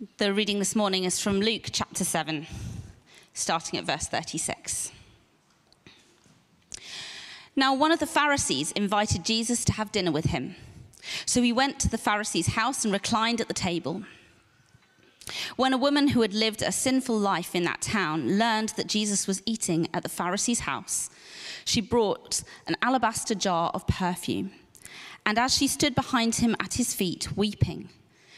The reading this morning is from Luke chapter 7, starting at verse 36. Now, one of the Pharisees invited Jesus to have dinner with him. So he went to the Pharisee's house and reclined at the table. When a woman who had lived a sinful life in that town learned that Jesus was eating at the Pharisee's house, she brought an alabaster jar of perfume. And as she stood behind him at his feet, weeping,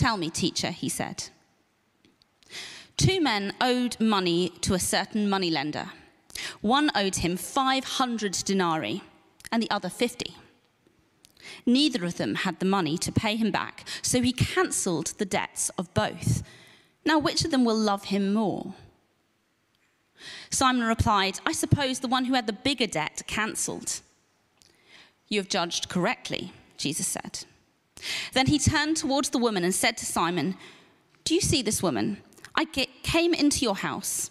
Tell me, teacher, he said. Two men owed money to a certain moneylender. One owed him 500 denarii and the other 50. Neither of them had the money to pay him back, so he cancelled the debts of both. Now, which of them will love him more? Simon replied, I suppose the one who had the bigger debt cancelled. You have judged correctly, Jesus said. Then he turned towards the woman and said to Simon, Do you see this woman? I came into your house.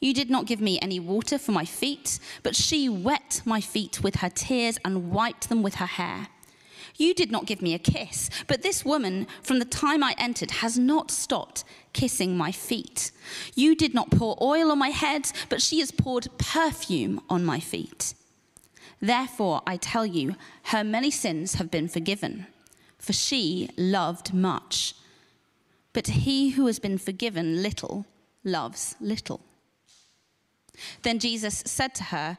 You did not give me any water for my feet, but she wet my feet with her tears and wiped them with her hair. You did not give me a kiss, but this woman, from the time I entered, has not stopped kissing my feet. You did not pour oil on my head, but she has poured perfume on my feet. Therefore, I tell you, her many sins have been forgiven, for she loved much. But he who has been forgiven little loves little. Then Jesus said to her,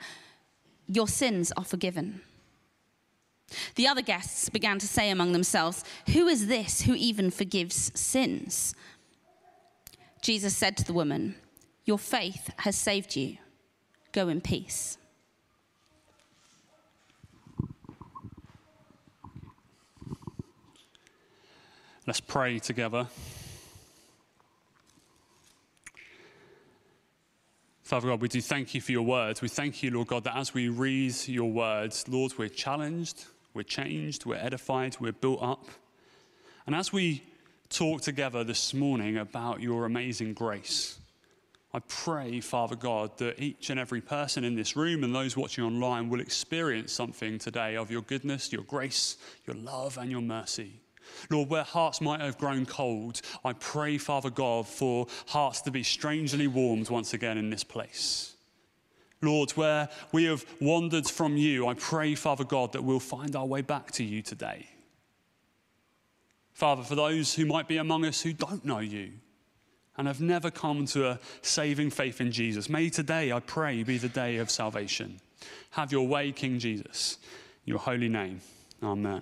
Your sins are forgiven. The other guests began to say among themselves, Who is this who even forgives sins? Jesus said to the woman, Your faith has saved you. Go in peace. Let's pray together. Father God, we do thank you for your words. We thank you, Lord God, that as we read your words, Lord, we're challenged, we're changed, we're edified, we're built up. And as we talk together this morning about your amazing grace, I pray, Father God, that each and every person in this room and those watching online will experience something today of your goodness, your grace, your love, and your mercy. Lord, where hearts might have grown cold, I pray, Father God, for hearts to be strangely warmed once again in this place. Lord, where we have wandered from you, I pray, Father God, that we'll find our way back to you today. Father, for those who might be among us who don't know you and have never come to a saving faith in Jesus, may today, I pray, be the day of salvation. Have your way, King Jesus. Your holy name. Amen.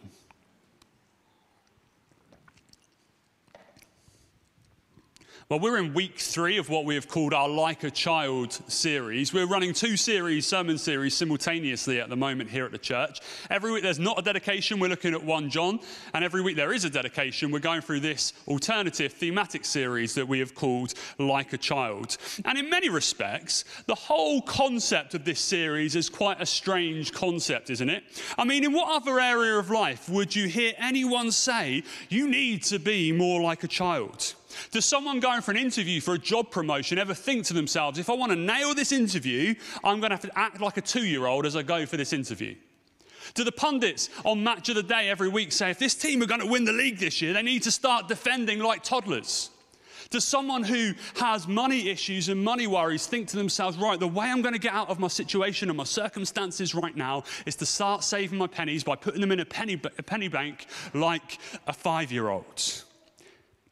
Well, we're in week three of what we have called our Like a Child series. We're running two series, sermon series, simultaneously at the moment here at the church. Every week there's not a dedication, we're looking at 1 John, and every week there is a dedication. We're going through this alternative thematic series that we have called Like a Child. And in many respects, the whole concept of this series is quite a strange concept, isn't it? I mean, in what other area of life would you hear anyone say, you need to be more like a child? Does someone going for an interview for a job promotion ever think to themselves, if I want to nail this interview, I'm going to have to act like a two year old as I go for this interview? Do the pundits on Match of the Day every week say, if this team are going to win the league this year, they need to start defending like toddlers? Does someone who has money issues and money worries think to themselves, right, the way I'm going to get out of my situation and my circumstances right now is to start saving my pennies by putting them in a penny, a penny bank like a five year old?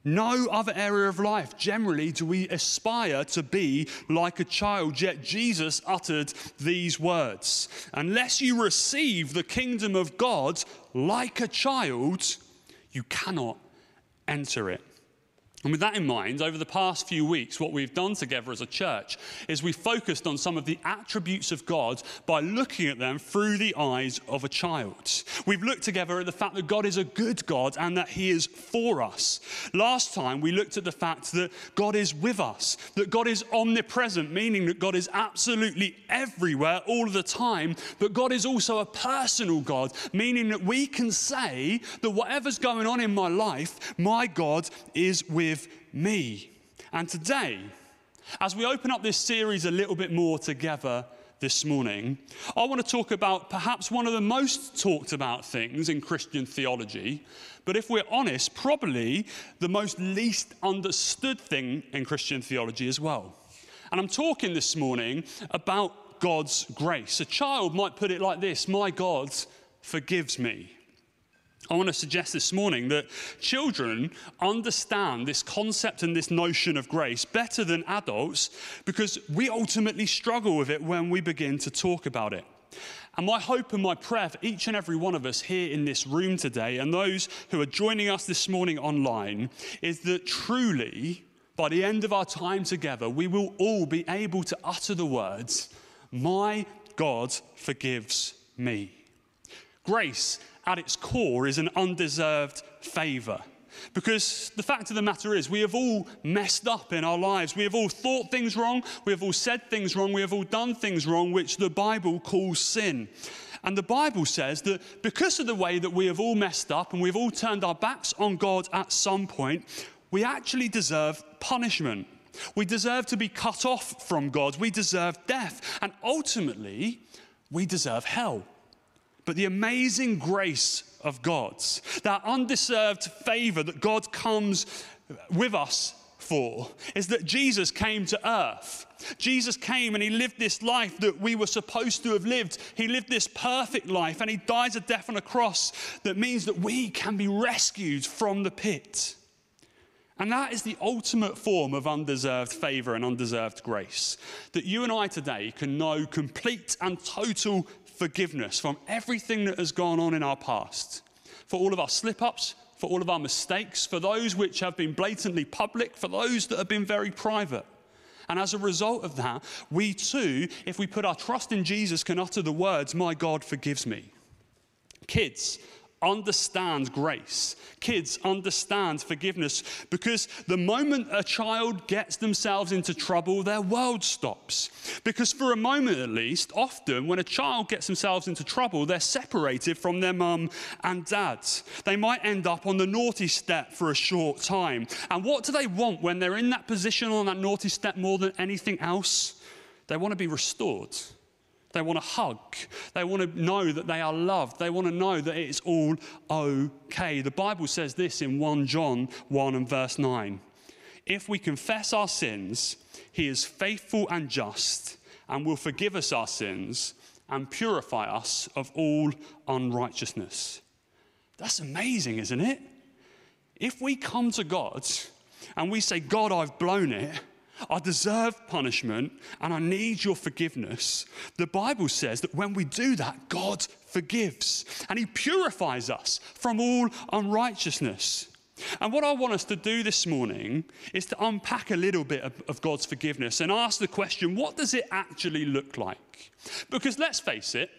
No other area of life, generally, do we aspire to be like a child. Yet Jesus uttered these words Unless you receive the kingdom of God like a child, you cannot enter it. And with that in mind, over the past few weeks, what we've done together as a church is we focused on some of the attributes of God by looking at them through the eyes of a child. We've looked together at the fact that God is a good God and that He is for us. Last time, we looked at the fact that God is with us, that God is omnipresent, meaning that God is absolutely everywhere all of the time, but God is also a personal God, meaning that we can say that whatever's going on in my life, my God is with with me. And today, as we open up this series a little bit more together this morning, I want to talk about perhaps one of the most talked about things in Christian theology, but if we're honest, probably the most least understood thing in Christian theology as well. And I'm talking this morning about God's grace. A child might put it like this My God forgives me. I want to suggest this morning that children understand this concept and this notion of grace better than adults because we ultimately struggle with it when we begin to talk about it. And my hope and my prayer for each and every one of us here in this room today and those who are joining us this morning online is that truly, by the end of our time together, we will all be able to utter the words, My God forgives me. Grace at its core is an undeserved favor. Because the fact of the matter is, we have all messed up in our lives. We have all thought things wrong. We have all said things wrong. We have all done things wrong, which the Bible calls sin. And the Bible says that because of the way that we have all messed up and we've all turned our backs on God at some point, we actually deserve punishment. We deserve to be cut off from God. We deserve death. And ultimately, we deserve hell. But the amazing grace of God, that undeserved favor that God comes with us for, is that Jesus came to earth. Jesus came and he lived this life that we were supposed to have lived. He lived this perfect life and he dies a death on a cross that means that we can be rescued from the pit. And that is the ultimate form of undeserved favor and undeserved grace. That you and I today can know complete and total forgiveness from everything that has gone on in our past, for all of our slip ups, for all of our mistakes, for those which have been blatantly public, for those that have been very private. And as a result of that, we too, if we put our trust in Jesus, can utter the words, My God forgives me. Kids, understand grace. Kids understand forgiveness because the moment a child gets themselves into trouble, their world stops. Because for a moment at least, often when a child gets themselves into trouble, they're separated from their mum and dad. They might end up on the naughty step for a short time. And what do they want when they're in that position on that naughty step more than anything else? They want to be restored. They want to hug. They want to know that they are loved. They want to know that it's all okay. The Bible says this in 1 John 1 and verse 9. If we confess our sins, he is faithful and just and will forgive us our sins and purify us of all unrighteousness. That's amazing, isn't it? If we come to God and we say, God, I've blown it I deserve punishment and I need your forgiveness. The Bible says that when we do that, God forgives and He purifies us from all unrighteousness. And what I want us to do this morning is to unpack a little bit of, of, God's forgiveness and ask the question what does it actually look like? Because let's face it,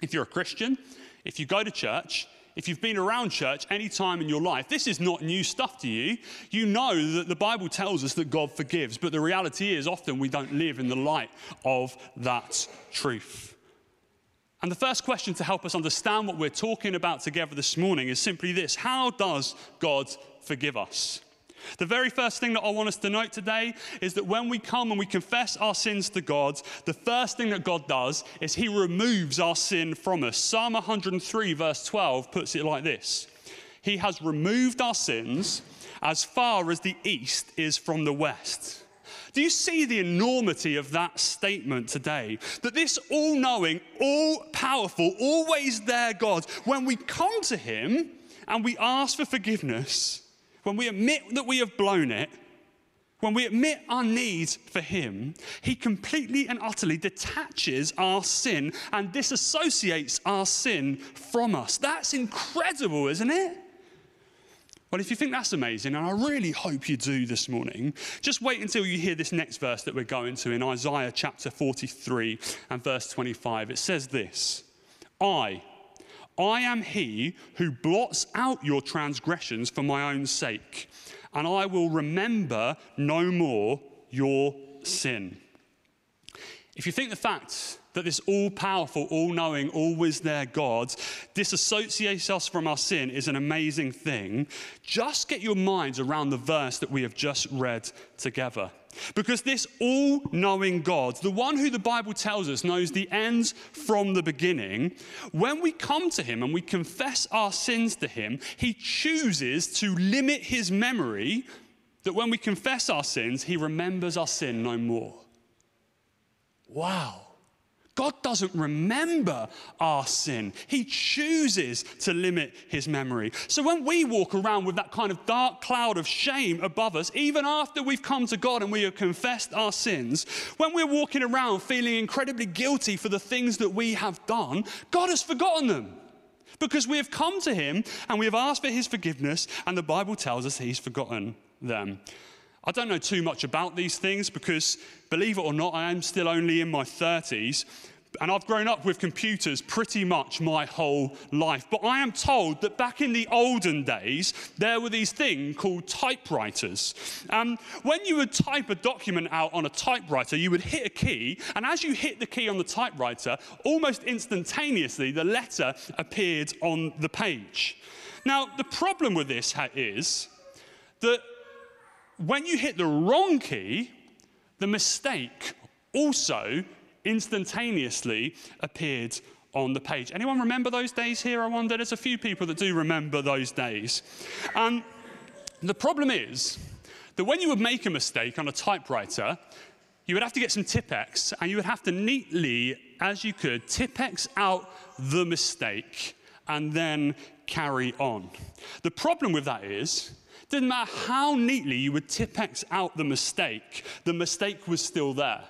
if you're a Christian, if you go to church, if you've been around church any time in your life, this is not new stuff to you. You know that the Bible tells us that God forgives, but the reality is often we don't live in the light of that truth. And the first question to help us understand what we're talking about together this morning is simply this How does God forgive us? The very first thing that I want us to note today is that when we come and we confess our sins to God, the first thing that God does is He removes our sin from us. Psalm 103, verse 12, puts it like this He has removed our sins as far as the east is from the west. Do you see the enormity of that statement today? That this all knowing, all powerful, always there God, when we come to Him and we ask for forgiveness, when we admit that we have blown it, when we admit our need for Him, He completely and utterly detaches our sin and disassociates our sin from us. That's incredible, isn't it? Well, if you think that's amazing, and I really hope you do this morning, just wait until you hear this next verse that we're going to in Isaiah chapter 43 and verse 25. It says this I, I am he who blots out your transgressions for my own sake, and I will remember no more your sin. If you think the fact that this all powerful, all knowing, always there God disassociates us from our sin is an amazing thing, just get your minds around the verse that we have just read together. Because this all knowing God, the one who the Bible tells us knows the ends from the beginning, when we come to him and we confess our sins to him, he chooses to limit his memory that when we confess our sins, he remembers our sin no more. Wow. God doesn't remember our sin. He chooses to limit his memory. So when we walk around with that kind of dark cloud of shame above us, even after we've come to God and we have confessed our sins, when we're walking around feeling incredibly guilty for the things that we have done, God has forgotten them. Because we have come to him and we have asked for his forgiveness, and the Bible tells us he's forgotten them. I don't know too much about these things because, believe it or not, I am still only in my 30s. And I've grown up with computers pretty much my whole life. But I am told that back in the olden days, there were these things called typewriters. Um, when you would type a document out on a typewriter, you would hit a key. And as you hit the key on the typewriter, almost instantaneously, the letter appeared on the page. Now, the problem with this is that when you hit the wrong key, the mistake also instantaneously appeared on the page. Anyone remember those days here? I wonder. There's a few people that do remember those days. And the problem is that when you would make a mistake on a typewriter, you would have to get some Tipp-Ex and you would have to neatly, as you could, Tipp-Ex out the mistake and then carry on. The problem with that is didn't matter how neatly you would Tipp-Ex out the mistake, the mistake was still there.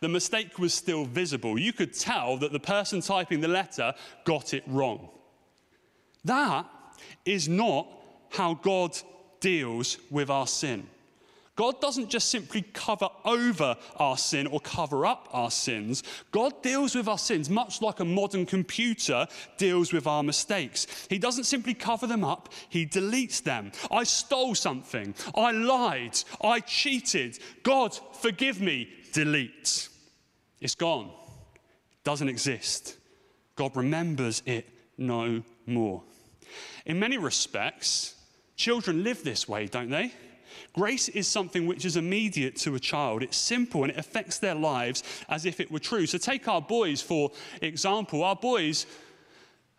The mistake was still visible. You could tell that the person typing the letter got it wrong. That is not how God deals with our sin. God doesn't just simply cover over our sin or cover up our sins. God deals with our sins much like a modern computer deals with our mistakes. He doesn't simply cover them up, He deletes them. I stole something. I lied. I cheated. God, forgive me. Delete. It's gone. It doesn't exist. God remembers it no more. In many respects, children live this way, don't they? Grace is something which is immediate to a child. It's simple and it affects their lives as if it were true. So, take our boys, for example. Our boys,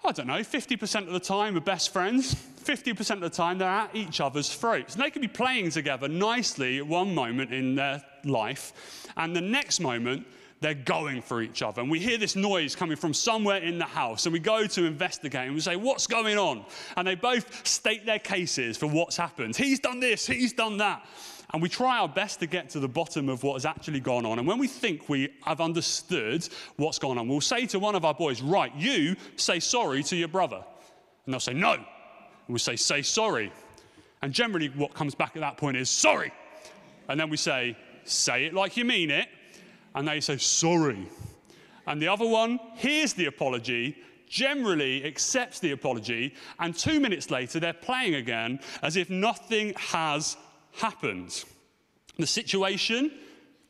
I don't know, 50% of the time are best friends, 50% of the time they're at each other's throats. And they can be playing together nicely at one moment in their life, and the next moment, they're going for each other. And we hear this noise coming from somewhere in the house, and we go to investigate and we say, What's going on? And they both state their cases for what's happened. He's done this, he's done that. And we try our best to get to the bottom of what has actually gone on. And when we think we have understood what's gone on, we'll say to one of our boys, Right, you say sorry to your brother. And they'll say, No. And we'll say, Say sorry. And generally, what comes back at that point is, Sorry. And then we say, Say it like you mean it and they say, sorry. And the other one hears the apology, generally accepts the apology, and two minutes later they're playing again as if nothing has happened. The situation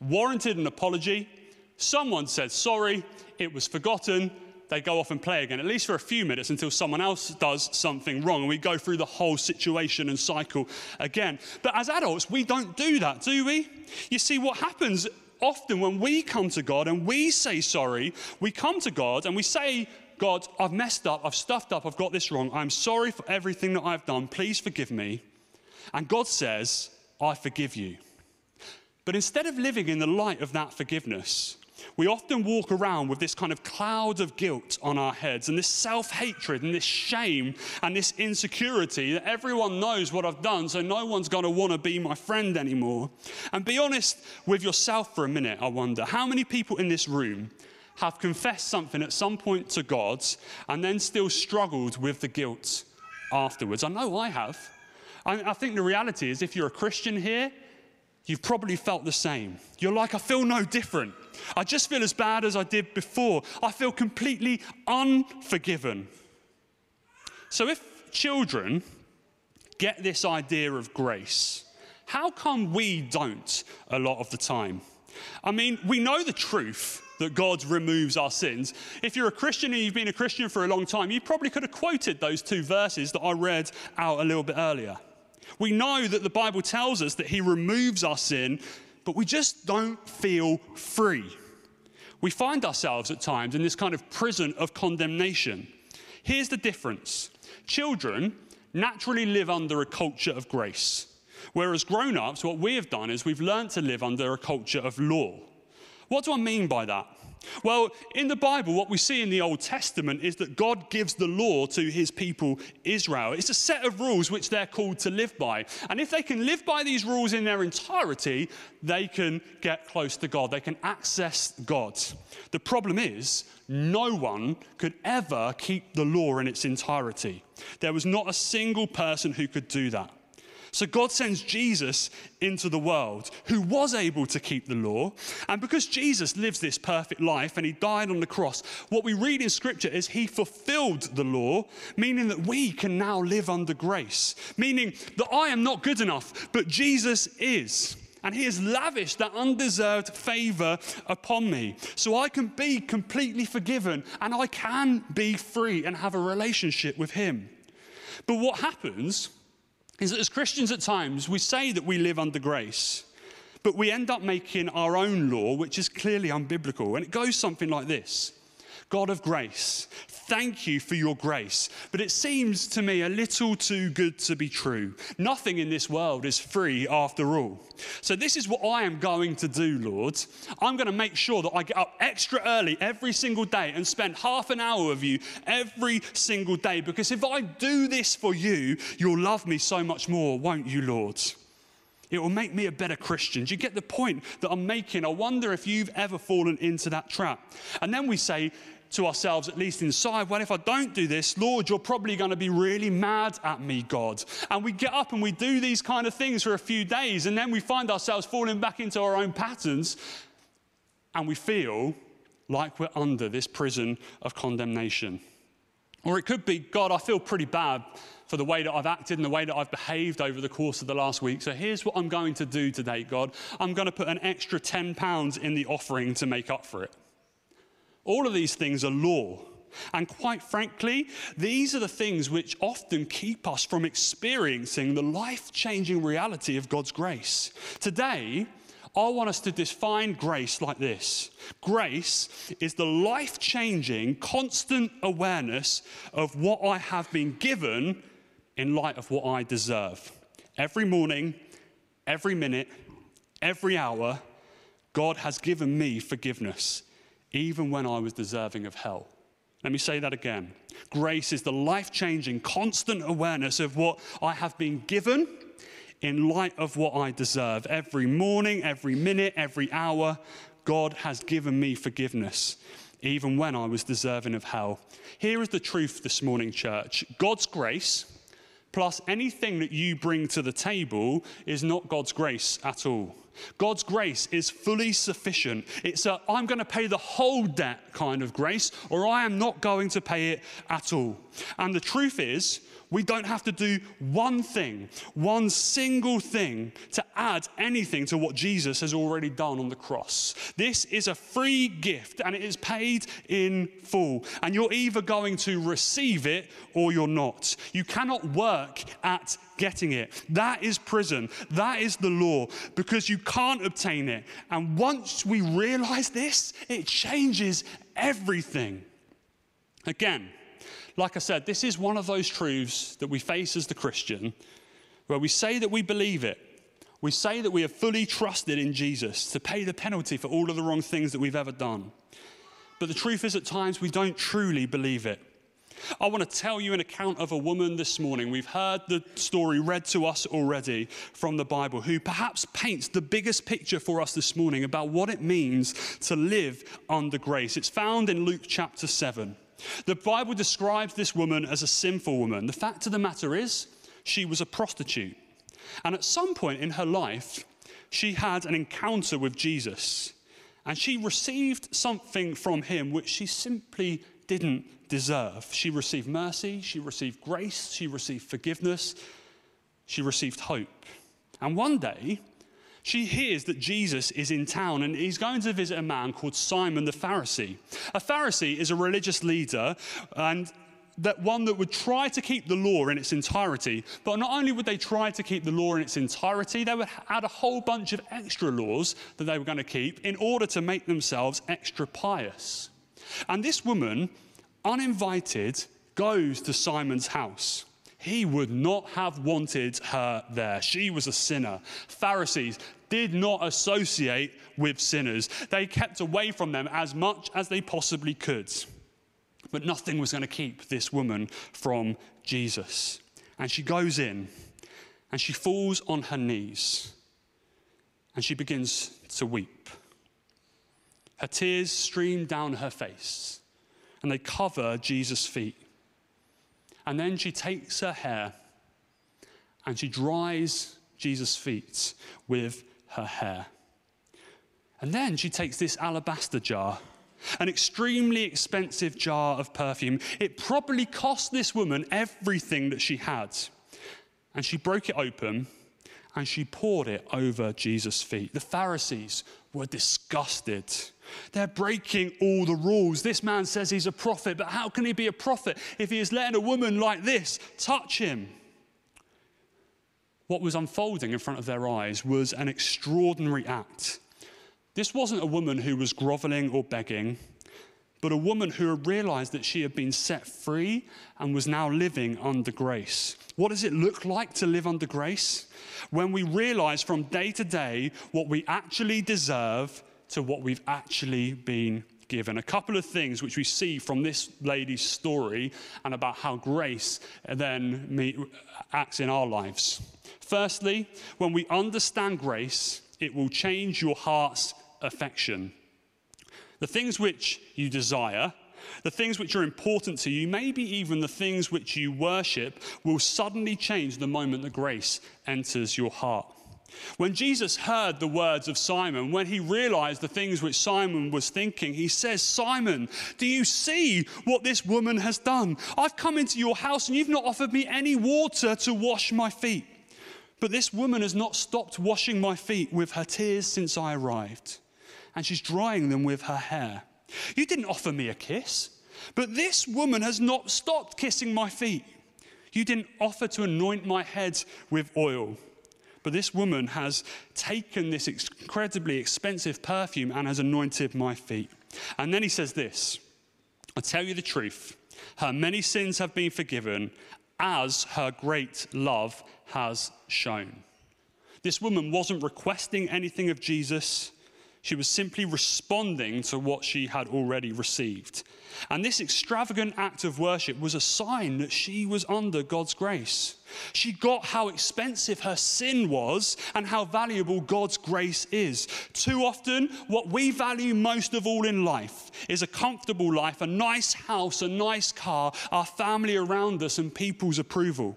warranted an apology. Someone said sorry, it was forgotten. They go off and play again, at least for a few minutes until someone else does something wrong. And we go through the whole situation and cycle again. But as adults, we don't do that, do we? You see, what happens often when we come to God and we say sorry, we come to God and we say, God, I've messed up, I've stuffed up, I've got this wrong. I'm sorry for everything that I've done. Please forgive me. And God says, I forgive you. But instead of living in the light of that forgiveness, we often walk around with this kind of cloud of guilt on our heads and this self hatred and this shame and this insecurity that everyone knows what I've done, so no one's going to want to be my friend anymore. And be honest with yourself for a minute, I wonder. How many people in this room have confessed something at some point to God and then still struggled with the guilt afterwards? I know I have. I, I think the reality is if you're a Christian here, you've probably felt the same. You're like, I feel no different. I just feel as bad as I did before. I feel completely unforgiven. So if children get this idea of grace, how come we don't a lot of the time? I mean, we know the truth that God removes our sins. If you're a Christian and you've been a Christian for a long time, you probably could have quoted those two verses that I read out a little bit earlier. We know that the Bible tells us that He removes our sin, but we just don't feel free. We find ourselves at times in this kind of prison of condemnation. Here's the difference children naturally live under a culture of grace. Whereas grown ups, what we have done is we've learned to live under a culture of law. What do I mean by that? Well, in the Bible, what we see in the Old Testament is that God gives the law to his people Israel. It's a set of rules which they're called to live by. And if they can live by these rules in their entirety, they can get close to God. They can access God. The problem is, no one could ever keep the law in its entirety. There was not a single person who could do that. So God sends Jesus into the world who was able to keep the law. And because Jesus lives this perfect life and he died on the cross, what we read in scripture is he fulfilled the law, meaning that we can now live under grace, meaning that I am not good enough, but Jesus is. And he has lavished that undeserved favor upon me. So I can be completely forgiven and I can be free and have a relationship with him. But what happens is that as Christians at times, we say that we live under grace, but we end up making our own law, which is clearly unbiblical. And it goes something like this God of grace, thank you for your grace. But it seems to me a little too good to be true. Nothing in this world is free after all. So, this is what I am going to do, Lord. I'm going to make sure that I get up extra early every single day and spend half an hour with you every single day. Because if I do this for you, you'll love me so much more, won't you, Lord? It will make me a better Christian. Do you get the point that I'm making? I wonder if you've ever fallen into that trap. And then we say, to ourselves, at least inside, well, if I don't do this, Lord, you're probably going to be really mad at me, God. And we get up and we do these kind of things for a few days, and then we find ourselves falling back into our own patterns, and we feel like we're under this prison of condemnation. Or it could be, God, I feel pretty bad for the way that I've acted and the way that I've behaved over the course of the last week. So here's what I'm going to do today, God. I'm going to put an extra £10 in the offering to make up for it. All of these things are law. And quite frankly, these are the things which often keep us from experiencing the life changing reality of God's grace. Today, I want us to define grace like this Grace is the life changing, constant awareness of what I have been given in light of what I deserve. Every morning, every minute, every hour, God has given me forgiveness even when I was deserving of hell. Let me say that again. Grace is the life changing, constant awareness of what I have been given in light of what I deserve. Every morning, every minute, every hour, God has given me forgiveness, even when I was deserving of hell. Here is the truth this morning, church God's grace plus anything that you bring to the table is not God's grace at all. God's grace is fully sufficient. It's a I'm going to pay the whole debt kind of grace, or I am not going to pay it at all. And the truth is, we don't have to do one thing, one single thing to add anything to what Jesus has already done on the cross. This is a free gift and it is paid in full. And you're either going to receive it or you're not. You cannot work at getting it. That is prison. That is the law because you can't obtain it. And once we realize this, it changes everything. Again, like I said, this is one of those truths that we face as the Christian where we say that we believe it. We say that we have fully trusted in Jesus to pay the penalty for all of the wrong things that we've ever done. But the truth is, at times, we don't truly believe it. I want to tell you an account of a woman this morning. We've heard the story read to us already from the Bible, who perhaps paints the biggest picture for us this morning about what it means to live under grace. It's found in Luke chapter 7. The Bible describes this woman as a sinful woman. The fact of the matter is, she was a prostitute. And at some point in her life, she had an encounter with Jesus. And she received something from him which she simply didn't deserve. She received mercy, she received grace, she received forgiveness, she received hope. And one day, she hears that Jesus is in town and he's going to visit a man called Simon the Pharisee. A Pharisee is a religious leader and that one that would try to keep the law in its entirety. But not only would they try to keep the law in its entirety, they would add a whole bunch of extra laws that they were going to keep in order to make themselves extra pious. And this woman, uninvited, goes to Simon's house. He would not have wanted her there. She was a sinner. Pharisees did not associate with sinners, they kept away from them as much as they possibly could. But nothing was going to keep this woman from Jesus. And she goes in and she falls on her knees and she begins to weep. Her tears stream down her face and they cover Jesus' feet. And then she takes her hair and she dries Jesus' feet with her hair. And then she takes this alabaster jar an extremely expensive jar of perfume. It probably cost this woman everything that she had. And she broke it open and she poured it over Jesus' feet. The Pharisees were disgusted. They're breaking all the rules. This man says he's a prophet, but how can he be a prophet if he is letting a woman like this touch him? What was unfolding in front of their eyes was an extraordinary act this wasn't a woman who was groveling or begging, but a woman who had realized that she had been set free and was now living under grace. What does it look like to live under grace? When we realize from day to day what we actually deserve to what we've actually been given. A couple of things which we see from this lady's story and about how grace then acts in our lives. Firstly, when we understand grace, it will change your heart's affection. The things which you desire, the things which are important to you, maybe even the things which you worship, will suddenly change the moment that grace enters your heart. When Jesus heard the words of Simon, when he realized the things which Simon was thinking, he says, Simon, do you see what this woman has done? I've come into your house and you've not offered me any water to wash my feet. But this woman has not stopped washing my feet with her tears since I arrived and she's drying them with her hair. You didn't offer me a kiss, but this woman has not stopped kissing my feet. You didn't offer to anoint my head with oil, but this woman has taken this incredibly expensive perfume and has anointed my feet. And then he says this I tell you the truth, her many sins have been forgiven as her great love has shown. This woman wasn't requesting anything of Jesus. She was simply responding to what she had already received. And this extravagant act of worship was a sign that she was under God's grace. She got how expensive her sin was and how valuable God's grace is. Too often, what we value most of all in life is a comfortable life, a nice house, a nice car, our family around us, and people's approval.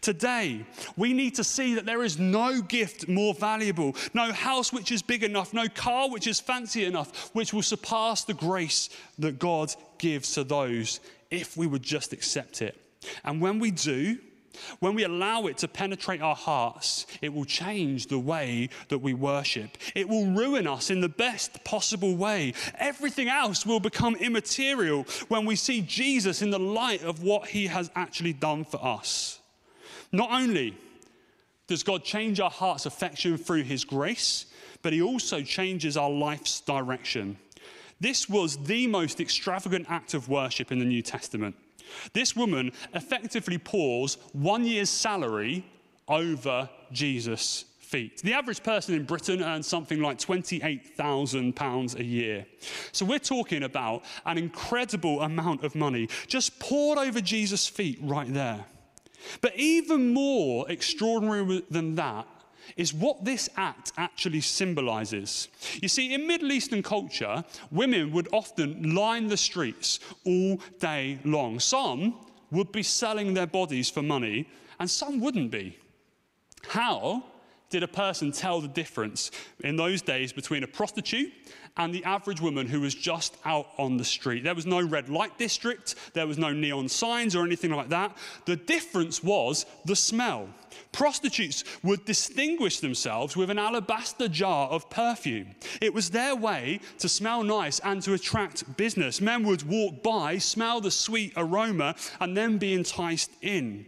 Today, we need to see that there is no gift more valuable, no house which is big enough, no car which is fancy enough, which will surpass the grace that God gives to those if we would just accept it. And when we do, when we allow it to penetrate our hearts, it will change the way that we worship. It will ruin us in the best possible way. Everything else will become immaterial when we see Jesus in the light of what he has actually done for us. Not only does God change our heart's affection through his grace, but he also changes our life's direction. This was the most extravagant act of worship in the New Testament. This woman effectively pours one year's salary over Jesus' feet. The average person in Britain earns something like £28,000 a year. So we're talking about an incredible amount of money just poured over Jesus' feet right there. But even more extraordinary than that is what this act actually symbolizes. You see, in Middle Eastern culture, women would often line the streets all day long. Some would be selling their bodies for money, and some wouldn't be. How did a person tell the difference in those days between a prostitute and the average woman who was just out on the street? There was no red light district, there was no neon signs or anything like that. The difference was the smell. Prostitutes would distinguish themselves with an alabaster jar of perfume. It was their way to smell nice and to attract business. Men would walk by, smell the sweet aroma, and then be enticed in.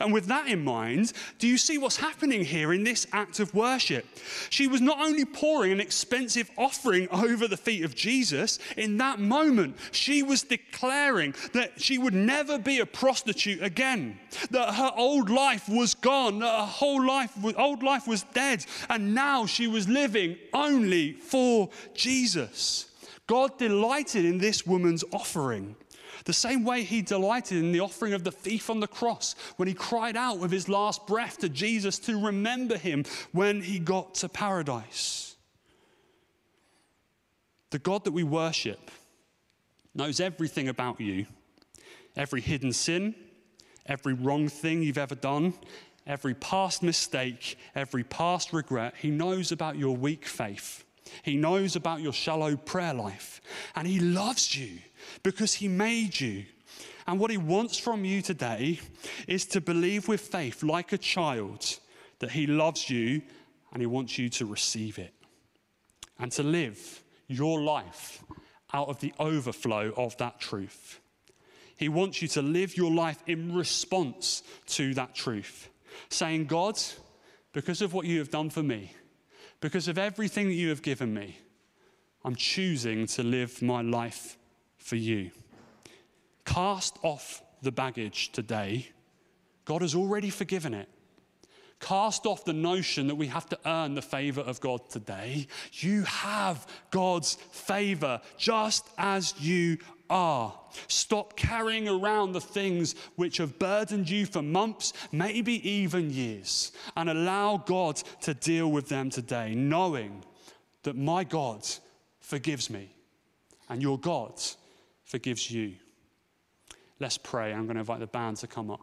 And with that in mind, do you see what's happening here in this act of worship? She was not only pouring an expensive offering over the feet of Jesus, in that moment, she was declaring that she would never be a prostitute again, that her old life was gone, that her whole life, old life was dead, and now she was living only for Jesus. God delighted in this woman's offering. The same way he delighted in the offering of the thief on the cross when he cried out with his last breath to Jesus to remember him when he got to paradise. The God that we worship knows everything about you, every hidden sin, every wrong thing you've ever done, every past mistake, every past regret. He knows about your weak faith. He knows about your shallow prayer life. And He loves you because He made you. And what He wants from you today is to believe with faith, like a child, that He loves you and He wants you to receive it and to live your life out of the overflow of that truth. He wants you to live your life in response to that truth, saying, God, because of what you have done for me, because of everything that you have given me, I'm choosing to live my life for you. Cast off the baggage today. God has already forgiven it. Cast off the notion that we have to earn the favor of God today. You have God's favor just as you are. Stop carrying around the things which have burdened you for months, maybe even years, and allow God to deal with them today, knowing that my God forgives me and your God forgives you. Let's pray. I'm going to invite the band to come up.